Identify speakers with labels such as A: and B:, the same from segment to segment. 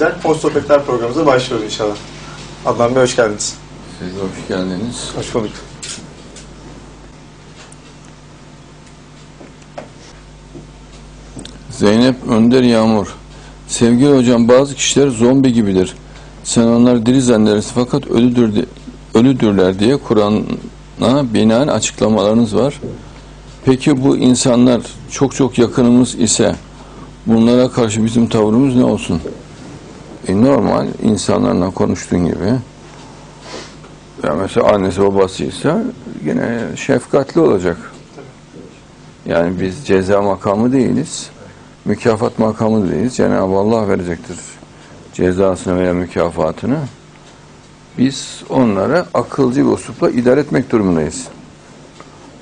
A: Güzel. Post Sohbetler programımıza başlıyoruz inşallah. Adnan Bey hoş geldiniz.
B: Siz hoş geldiniz.
A: Hoş bulduk.
B: Zeynep Önder Yağmur. Sevgili hocam bazı kişiler zombi gibidir. Sen onları diri zannedersin fakat ölüdür di- ölüdürler diye Kur'an'a binaen açıklamalarınız var. Peki bu insanlar çok çok yakınımız ise bunlara karşı bizim tavrımız ne olsun? E normal insanlarla konuştuğun gibi. Ya mesela annesi babasıysa yine şefkatli olacak. Yani biz ceza makamı değiliz. Mükafat makamı değiliz. Cenab-ı Allah verecektir cezasını veya mükafatını. Biz onlara akılcı bir uslupla idare etmek durumundayız.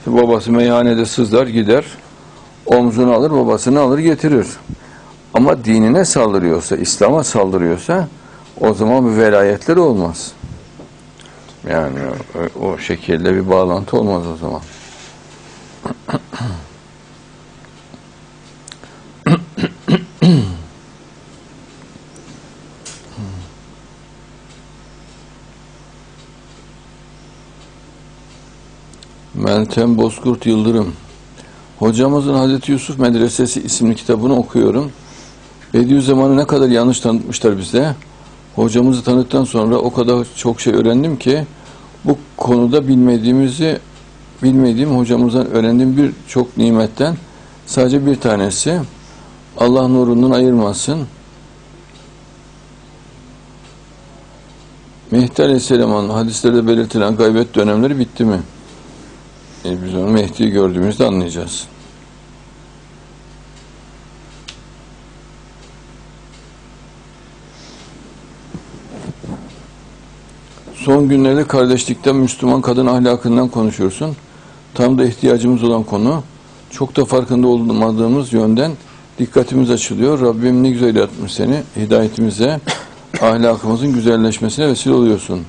B: Babası meyhanede sızlar gider, omzunu alır, babasını alır getirir. Ama dinine saldırıyorsa, İslam'a saldırıyorsa o zaman bir velayetleri olmaz. Yani o, o şekilde bir bağlantı olmaz o zaman. Meltem Bozkurt Yıldırım. Hocamızın Hazreti Yusuf Medresesi isimli kitabını okuyorum. Bediüzzaman'ı ne kadar yanlış tanıtmışlar bize. Hocamızı tanıdıktan sonra o kadar çok şey öğrendim ki bu konuda bilmediğimizi bilmediğim hocamızdan öğrendiğim birçok nimetten sadece bir tanesi Allah nurundan ayırmasın. Mehdi Aleyhisselam'ın hadislerde belirtilen gaybet dönemleri bitti mi? E biz onu Mehdi'yi gördüğümüzde anlayacağız. Son günlerde kardeşlikten, Müslüman kadın ahlakından konuşuyorsun. Tam da ihtiyacımız olan konu. Çok da farkında olmadığımız yönden dikkatimiz açılıyor. Rabbim ne güzel yaratmış seni. Hidayetimize, ahlakımızın güzelleşmesine vesile oluyorsun.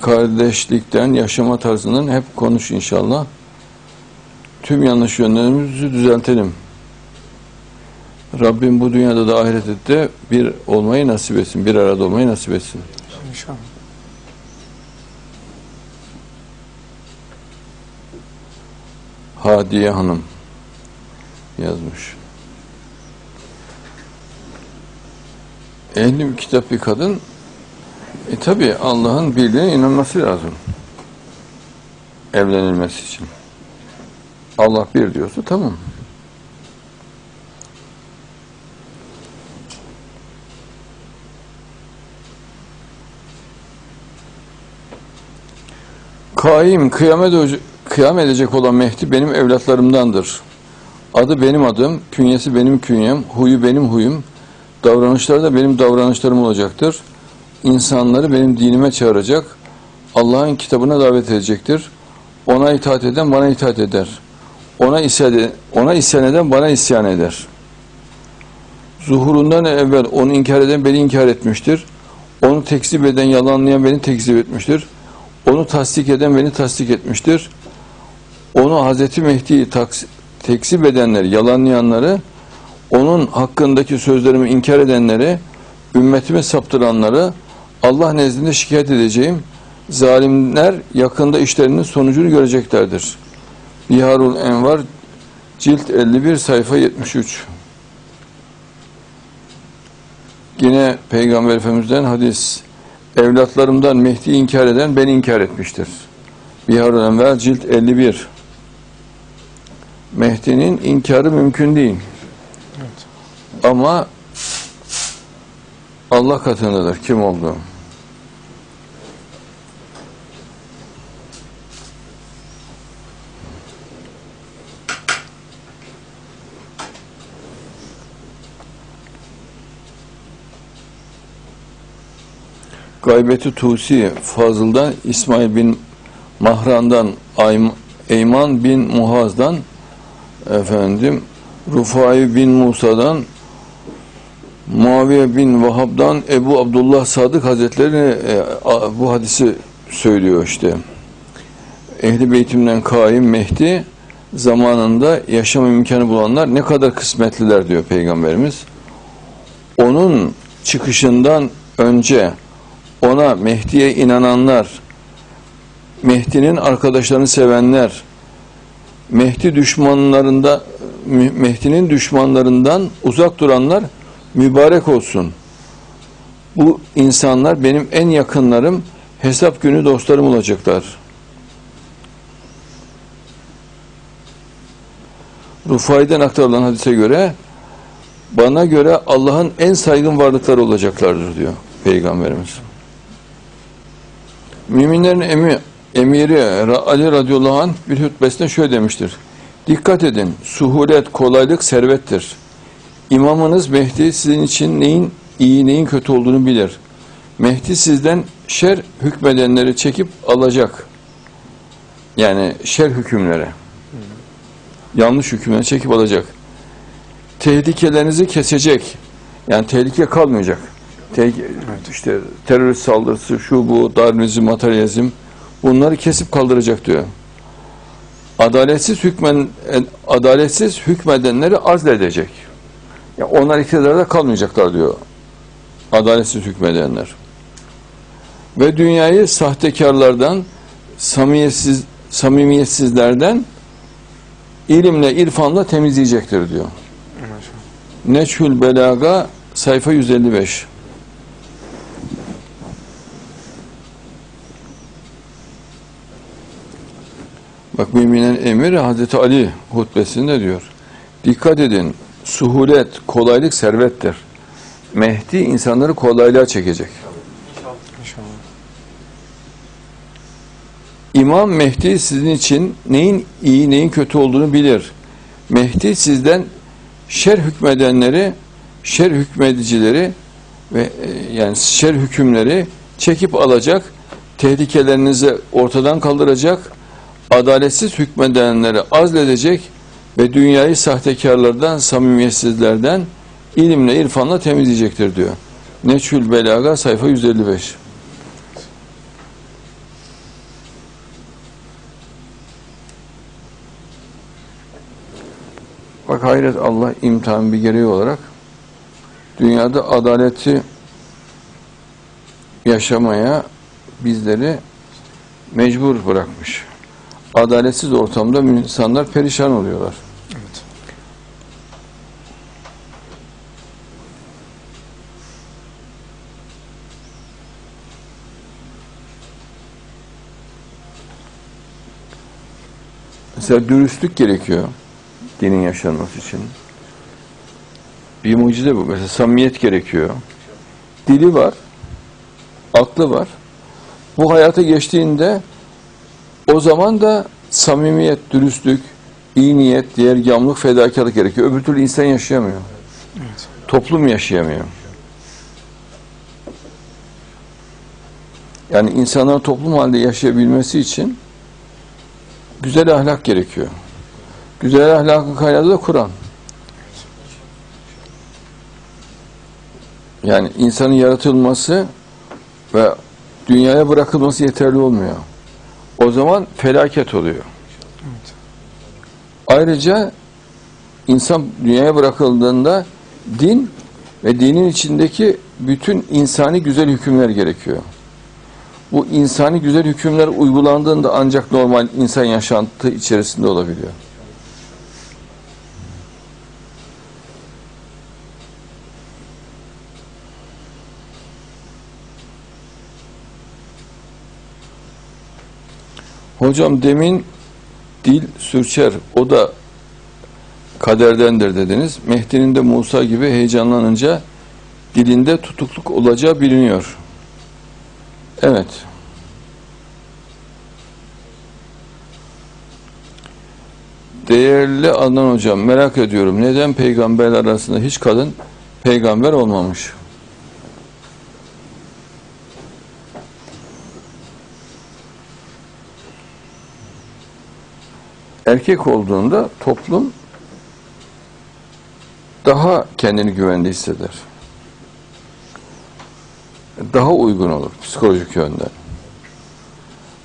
B: Kardeşlikten, yaşama tarzından hep konuş inşallah. Tüm yanlış yönlerimizi düzeltelim. Rabbim bu dünyada da ahirette de bir olmayı nasip etsin. Bir arada olmayı nasip etsin.
A: İnşallah.
B: Hadiye Hanım yazmış. Ehli bir kitap bir kadın e tabi Allah'ın birliğine inanması lazım. Evlenilmesi için. Allah bir diyorsa tamam. Kaim, kıyamet, kıyam edecek olan Mehdi benim evlatlarımdandır. Adı benim adım, künyesi benim künyem, huyu benim huyum, davranışları da benim davranışlarım olacaktır. İnsanları benim dinime çağıracak, Allah'ın kitabına davet edecektir. Ona itaat eden bana itaat eder. Ona isyan, ona isyan eden bana isyan eder. Zuhurundan evvel onu inkar eden beni inkar etmiştir. Onu tekzip eden, yalanlayan beni tekzip etmiştir. Onu tasdik eden beni tasdik etmiştir. Onu Hazreti Mehdi'yi tekzip edenleri, yalanlayanları, onun hakkındaki sözlerimi inkar edenleri, ümmetimi saptıranları Allah nezdinde şikayet edeceğim. Zalimler yakında işlerinin sonucunu göreceklerdir. Biharul Envar cilt 51 sayfa 73 Yine Peygamber Efendimiz'den hadis evlatlarımdan Mehdi inkar eden beni inkar etmiştir. Biharul Enver cilt 51 Mehdi'nin inkarı mümkün değil. Ama Allah katındadır kim olduğu. Gaybeti Tusi Fazıl'dan İsmail bin Mahran'dan Eyman bin Muhaz'dan efendim Rufai bin Musa'dan Muaviye bin Vahab'dan Ebu Abdullah Sadık Hazretleri e, a- bu hadisi söylüyor işte. Ehli beytimden kaim Mehdi zamanında yaşam imkanı bulanlar ne kadar kısmetliler diyor Peygamberimiz. Onun çıkışından önce ona Mehdi'ye inananlar, Mehdi'nin arkadaşlarını sevenler, Mehdi düşmanlarında Mehdi'nin düşmanlarından uzak duranlar mübarek olsun. Bu insanlar benim en yakınlarım, hesap günü dostlarım olacaklar. Rufai'den aktarılan hadise göre bana göre Allah'ın en saygın varlıkları olacaklardır diyor Peygamberimiz. Müminlerin emi, emiri Ali radıyallahu anh bir hutbesinde şöyle demiştir. Dikkat edin, suhulet, kolaylık, servettir. İmamınız Mehdi sizin için neyin iyi, neyin kötü olduğunu bilir. Mehdi sizden şer hükmedenleri çekip alacak. Yani şer hükümlere. Yanlış hükümleri çekip alacak. Tehlikelerinizi kesecek. Yani tehlike kalmayacak. Tehlike, işte terörist saldırısı, şu bu, darwinizm, materyalizm bunları kesip kaldıracak diyor. Adaletsiz hükmen adaletsiz hükmedenleri azledecek. Yani onlar iktidarda kalmayacaklar diyor. Adaletsiz hükmedenler. Ve dünyayı sahtekarlardan, samimiyetsiz, samimiyetsizlerden ilimle, irfanla temizleyecektir diyor. Neçhül Belaga sayfa 155. Bak müminin emiri Hazreti Ali hutbesinde diyor. Dikkat edin, suhulet, kolaylık servettir. Mehdi insanları kolaylığa çekecek. İmam Mehdi sizin için neyin iyi neyin kötü olduğunu bilir. Mehdi sizden şer hükmedenleri, şer hükmedicileri ve e, yani şer hükümleri çekip alacak, tehlikelerinizi ortadan kaldıracak, adaletsiz hükmedenleri azledecek ve dünyayı sahtekarlardan, samimiyetsizlerden ilimle, irfanla temizleyecektir diyor. Neçül Belaga sayfa 155. Bak hayret Allah imtihan bir gereği olarak dünyada adaleti yaşamaya bizleri mecbur bırakmış. Adaletsiz ortamda insanlar perişan oluyorlar.
A: Evet.
B: Mesela dürüstlük gerekiyor dinin yaşanması için. Bir mucize bu. Mesela samimiyet gerekiyor. Dili var, aklı var. Bu hayata geçtiğinde o zaman da samimiyet, dürüstlük, iyi niyet, diğer yamlık, fedakarlık gerekiyor. Öbür türlü insan yaşayamıyor.
A: Evet.
B: Toplum yaşayamıyor. Yani insanların toplum halinde yaşayabilmesi için güzel ahlak gerekiyor. Güzel ahlakın kaynağı da Kur'an. Yani insanın yaratılması ve dünyaya bırakılması yeterli olmuyor. O zaman felaket oluyor.
A: Evet.
B: Ayrıca insan dünyaya bırakıldığında din ve dinin içindeki bütün insani güzel hükümler gerekiyor. Bu insani güzel hükümler uygulandığında ancak normal insan yaşantı içerisinde olabiliyor. Hocam demin dil sürçer, o da kaderdendir dediniz. Mehdi'nin de Musa gibi heyecanlanınca dilinde tutukluk olacağı biliniyor. Evet. Değerli Adnan Hocam merak ediyorum neden peygamber arasında hiç kadın peygamber olmamış? Erkek olduğunda toplum daha kendini güvende hisseder. Daha uygun olur psikolojik yönden.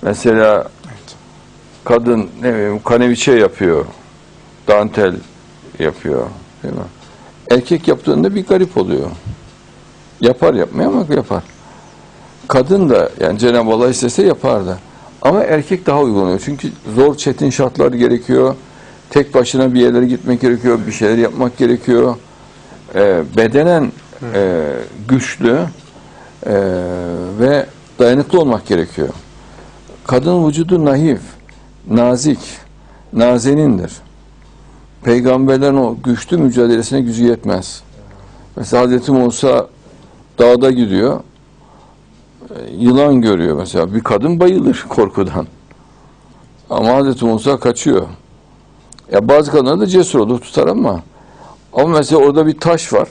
B: Mesela kadın ne bileyim kaneviçe yapıyor, dantel yapıyor, değil mi? Erkek yaptığında bir garip oluyor. Yapar yapmaya ama yapar. Kadın da yani Cenab-ı Allah istese yapardı. Ama erkek daha uygun oluyor. Çünkü zor çetin şartlar gerekiyor. Tek başına bir yerlere gitmek gerekiyor. Bir şeyler yapmak gerekiyor. Ee, bedenen e, güçlü e, ve dayanıklı olmak gerekiyor. Kadın vücudu naif, nazik, nazenindir. Peygamberlerin o güçlü mücadelesine gücü yetmez. Mesela Hazreti Musa dağda gidiyor. Yılan görüyor mesela. Bir kadın bayılır korkudan. Ama Hazreti Musa kaçıyor. Ya bazı kadınlar da cesur olur tutar ama ama mesela orada bir taş var.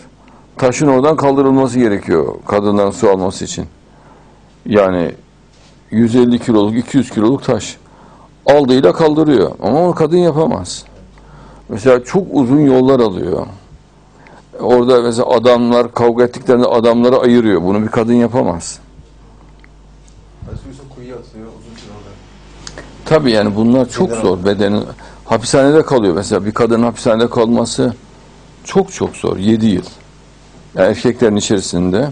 B: Taşın oradan kaldırılması gerekiyor kadından su alması için. Yani 150 kiloluk, 200 kiloluk taş. Aldığıyla kaldırıyor. Ama onu kadın yapamaz. Mesela çok uzun yollar alıyor. Orada mesela adamlar kavga ettiklerinde adamları ayırıyor. Bunu bir kadın yapamaz. Tabii yani bunlar çok
A: Neden
B: zor. Bedenin hapishanede kalıyor mesela. Bir kadının hapishanede kalması çok çok zor. 7 yıl. Yani erkeklerin içerisinde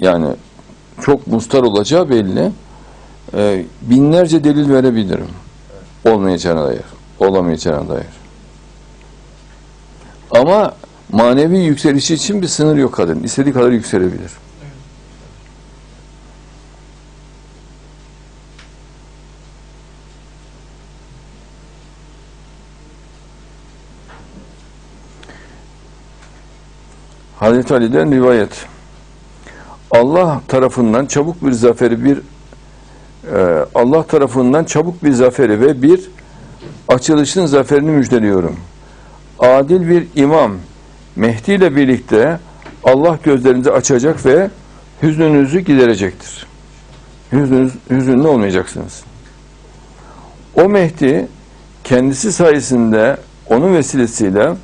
B: yani çok mustar olacağı belli. Ee, binlerce delil verebilirim. Olmayacağına dair. Olamayacağına dair. Ama manevi yükselişi için bir sınır yok kadın. İstediği kadar yükselebilir. Hazreti Ali'den rivayet. Allah tarafından çabuk bir zaferi bir e, Allah tarafından çabuk bir zaferi ve bir açılışın zaferini müjdeliyorum. Adil bir imam Mehdi ile birlikte Allah gözlerinizi açacak ve hüznünüzü giderecektir. Hüznünüz, hüzünlü olmayacaksınız. O Mehdi kendisi sayesinde onun vesilesiyle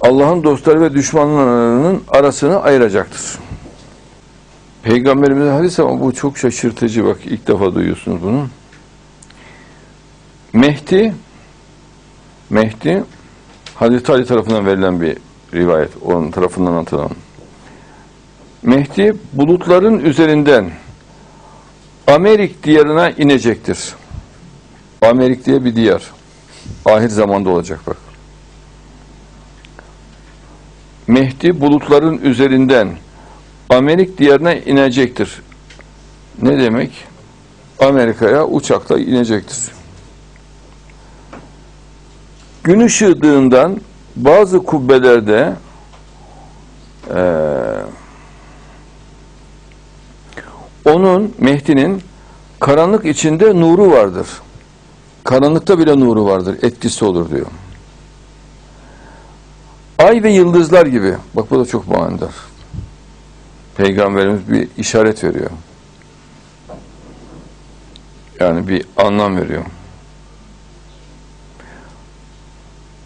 B: Allah'ın dostları ve düşmanlarının arasını ayıracaktır. Peygamberimizin hadisi ama bu çok şaşırtıcı bak ilk defa duyuyorsunuz bunu. Mehdi Mehdi Hazreti Ali tarafından verilen bir rivayet. Onun tarafından anlatılan. Mehdi bulutların üzerinden Amerik diyarına inecektir. Amerik diye bir diyar. Ahir zamanda olacak bak. Mehdi bulutların üzerinden Amerik diyarına inecektir. Ne demek? Amerika'ya uçakla inecektir. Gün ışığından bazı kubbelerde eee, onun Mehdi'nin karanlık içinde nuru vardır. Karanlıkta bile nuru vardır, etkisi olur diyor. Ay ve yıldızlar gibi. Bak bu da çok manidar. Peygamberimiz bir işaret veriyor. Yani bir anlam veriyor.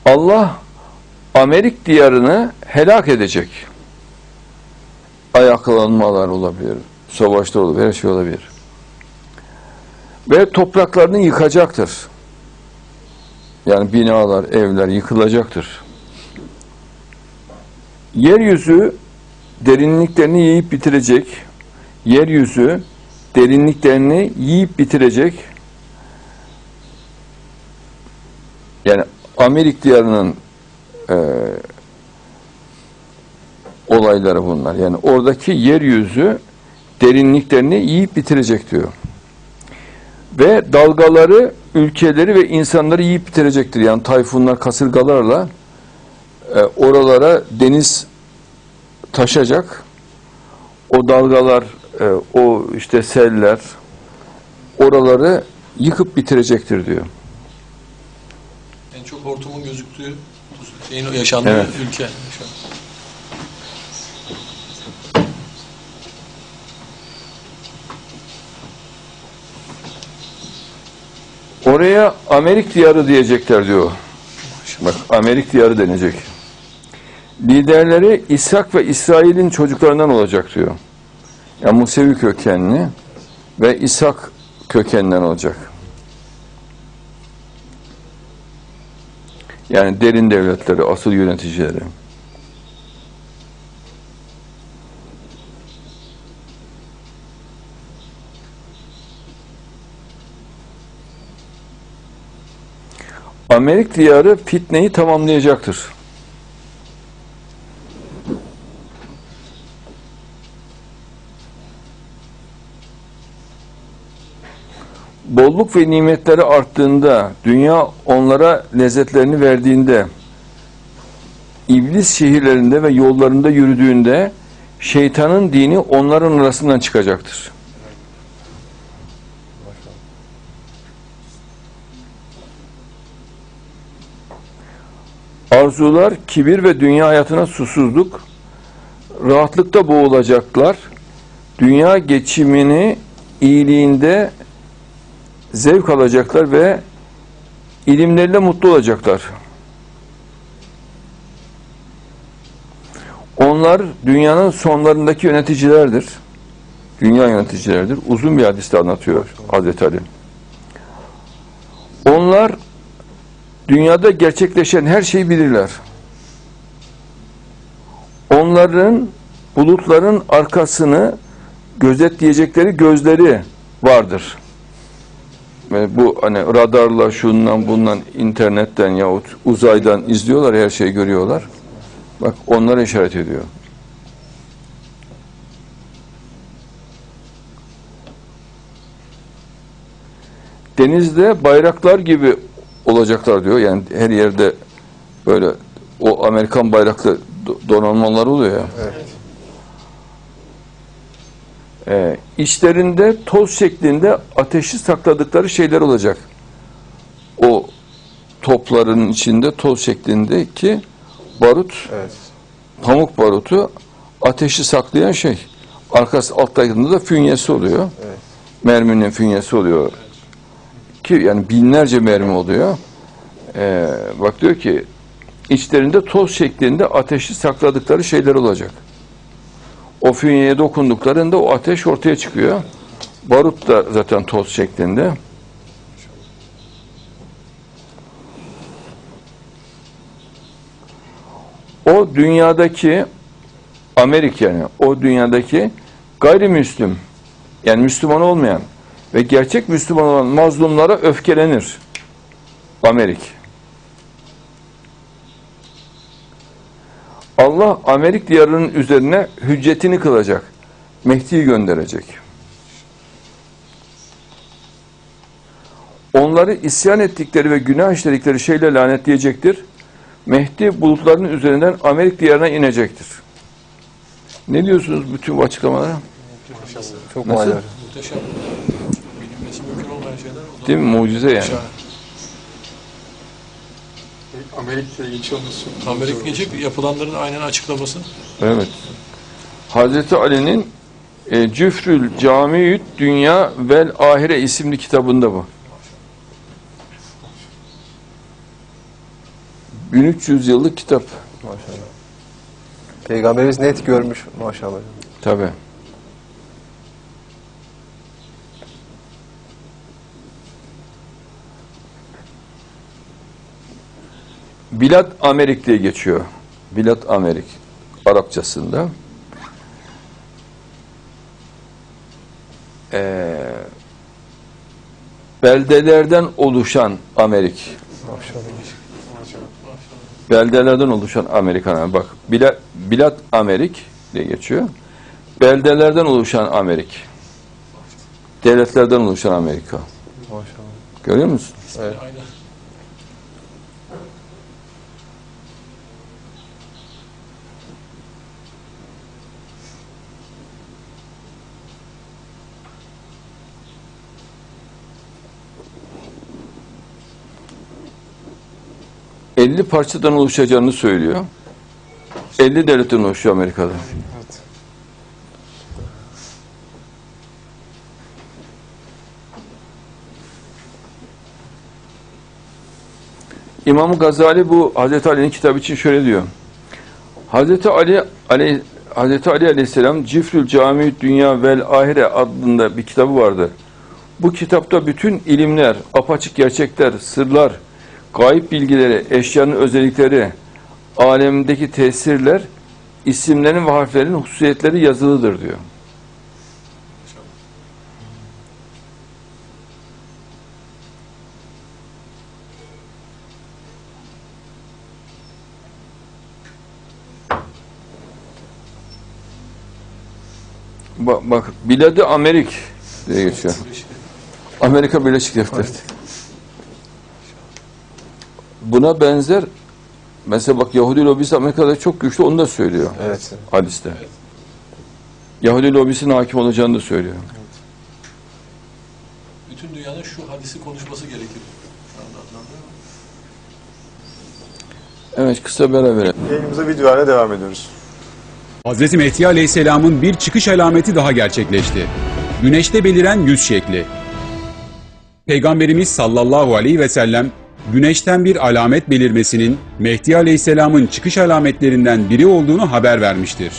B: Allah Amerik diyarını helak edecek. Ayaklanmalar olabilir, savaşlar olabilir, her şey olabilir. Ve topraklarını yıkacaktır. Yani binalar, evler yıkılacaktır. Yeryüzü derinliklerini yiyip bitirecek. Yeryüzü derinliklerini yiyip bitirecek. Yani Amerik diyarının e, olayları bunlar. Yani oradaki yeryüzü derinliklerini yiyip bitirecek diyor. Ve dalgaları, ülkeleri ve insanları yiyip bitirecektir. Yani tayfunlar, kasırgalarla e, oralara deniz taşacak. O dalgalar, e, o işte seller oraları yıkıp bitirecektir diyor.
C: En çok hortumun gözüktüğü şeyin yaşandığı
B: Evet.
C: ülke. şu an.
B: Oraya Amerik diyarı diyecekler diyor. Bak Amerik diyarı denecek liderleri İshak ve İsrail'in çocuklarından olacak diyor. Yani Musevi kökenli ve İshak kökeninden olacak. Yani derin devletleri, asıl yöneticileri. Amerik diyarı fitneyi tamamlayacaktır. Bolluk ve nimetleri arttığında, dünya onlara lezzetlerini verdiğinde, iblis şehirlerinde ve yollarında yürüdüğünde, şeytanın dini onların arasından çıkacaktır. Arzular, kibir ve dünya hayatına susuzluk, rahatlıkta boğulacaklar. Dünya geçimini iyiliğinde zevk alacaklar ve ilimleriyle mutlu olacaklar. Onlar dünyanın sonlarındaki yöneticilerdir. Dünya yöneticileridir. Uzun bir hadiste anlatıyor Hazreti Ali. Onlar dünyada gerçekleşen her şeyi bilirler. Onların bulutların arkasını gözetleyecekleri gözleri vardır. Bu hani radarla şundan bundan internetten yahut uzaydan izliyorlar her şeyi görüyorlar. Bak onlara işaret ediyor. Denizde bayraklar gibi olacaklar diyor. Yani her yerde böyle o Amerikan bayraklı do- donanmalar oluyor ya.
A: Evet.
B: Ee, içlerinde toz şeklinde ateşi sakladıkları şeyler olacak. O topların içinde toz şeklindeki barut,
A: Evet.
B: pamuk barutu ateşi saklayan şey. Arkası alttakinde da fünyesi oluyor.
A: Evet.
B: Merminin fünyesi oluyor. Ki yani binlerce mermi oluyor. Ee, bak diyor ki içlerinde toz şeklinde ateşi sakladıkları şeyler olacak. O fünyeye dokunduklarında o ateş ortaya çıkıyor. Barut da zaten toz şeklinde. O dünyadaki Amerik yani o dünyadaki gayrimüslim yani Müslüman olmayan ve gerçek Müslüman olan mazlumlara öfkelenir. Amerik. Allah Amerik diyarının üzerine hüccetini kılacak. Mehdi'yi gönderecek. Onları isyan ettikleri ve günah işledikleri şeyle lanetleyecektir. Mehdi bulutların üzerinden Amerik diyarına inecektir. Ne diyorsunuz bütün bu açıklamalara?
A: Çok
B: Nasıl?
C: Muhteşem.
B: Değil mi? Mucize yani.
A: Amerika'ya ilginç olması.
C: Amerika geçip yapılanların aynen açıklaması.
B: Evet. Hazreti Ali'nin e, Cüfrül Camiü't Dünya vel Ahire isimli kitabında bu. 1300 yıllık kitap.
D: Maşallah. Peygamberimiz net görmüş maşallah.
B: Tabi. Bilat Amerik diye geçiyor. Bilat Amerik Arapçasında. Ee, beldelerden oluşan Amerik. Beldelerden oluşan Amerikan. Bak Bilat, Bilat Amerik diye geçiyor. Beldelerden oluşan Amerik. Devletlerden oluşan Amerika.
D: Maşallah.
B: Görüyor musun?
D: Evet.
B: ...50 parçadan oluşacağını söylüyor. 50 devletten oluşuyor Amerika'da.
A: Evet.
B: İmam Gazali bu Hazreti Ali'nin kitabı için şöyle diyor. Hazreti Ali Ali Hazreti Ali Aleyhisselam Cifrül Cami Dünya vel Ahire adında bir kitabı vardı. Bu kitapta bütün ilimler, apaçık gerçekler, sırlar, Gayb bilgileri, eşyanın özellikleri, alemdeki tesirler, isimlerin ve harflerin hususiyetleri yazılıdır diyor. Bak, bak Bilad-ı Amerik diye geçiyor. Amerika Birleşik Devletleri. Buna benzer mesela bak Yahudi lobisi Amerika'da çok güçlü onu da söylüyor
D: Evet.
B: hadiste. Yahudi lobisinin hakim olacağını da söylüyor.
C: Bütün dünyanın şu hadisi konuşması gerekir.
B: Evet kısa bir ara verelim.
A: Yayınımıza videolarla devam ediyoruz.
E: Hz. Mehdi Aleyhisselam'ın bir çıkış alameti daha gerçekleşti. Güneşte beliren yüz şekli. Peygamberimiz sallallahu aleyhi ve sellem güneşten bir alamet belirmesinin Mehdi Aleyhisselam'ın çıkış alametlerinden biri olduğunu haber vermiştir.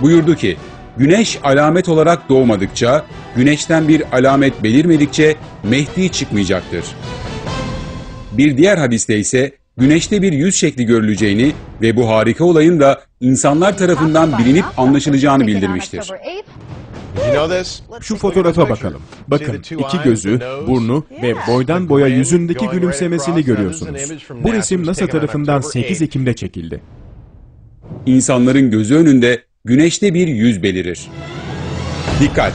E: Buyurdu ki, güneş alamet olarak doğmadıkça, güneşten bir alamet belirmedikçe Mehdi çıkmayacaktır. Bir diğer hadiste ise güneşte bir yüz şekli görüleceğini ve bu harika olayın da insanlar tarafından bilinip anlaşılacağını bildirmiştir.
F: Şu fotoğrafa bakalım. Bakın iki gözü, burnu ve boydan boya yüzündeki gülümsemesini görüyorsunuz. Bu resim NASA tarafından 8 Ekim'de çekildi.
E: İnsanların gözü önünde güneşte bir yüz belirir. Dikkat!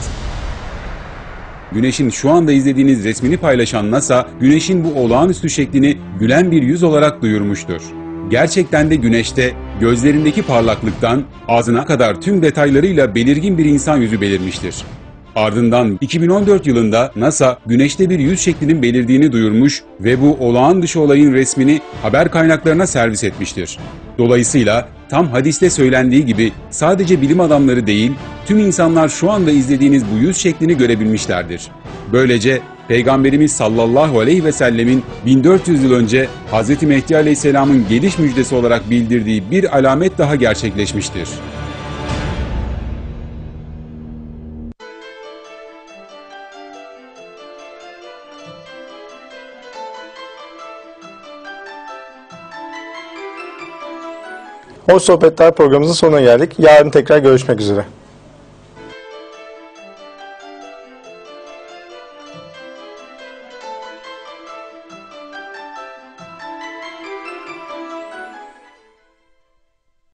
E: Güneşin şu anda izlediğiniz resmini paylaşan NASA, güneşin bu olağanüstü şeklini gülen bir yüz olarak duyurmuştur. Gerçekten de güneşte gözlerindeki parlaklıktan ağzına kadar tüm detaylarıyla belirgin bir insan yüzü belirmiştir. Ardından 2014 yılında NASA güneşte bir yüz şeklinin belirdiğini duyurmuş ve bu olağan dışı olayın resmini haber kaynaklarına servis etmiştir. Dolayısıyla tam hadiste söylendiği gibi sadece bilim adamları değil, tüm insanlar şu anda izlediğiniz bu yüz şeklini görebilmişlerdir. Böylece Peygamberimiz sallallahu aleyhi ve sellemin 1400 yıl önce Hz. Mehdi aleyhisselamın geliş müjdesi olarak bildirdiği bir alamet daha gerçekleşmiştir.
A: Hoş Sohbetler programımızın sonuna geldik. Yarın tekrar görüşmek üzere.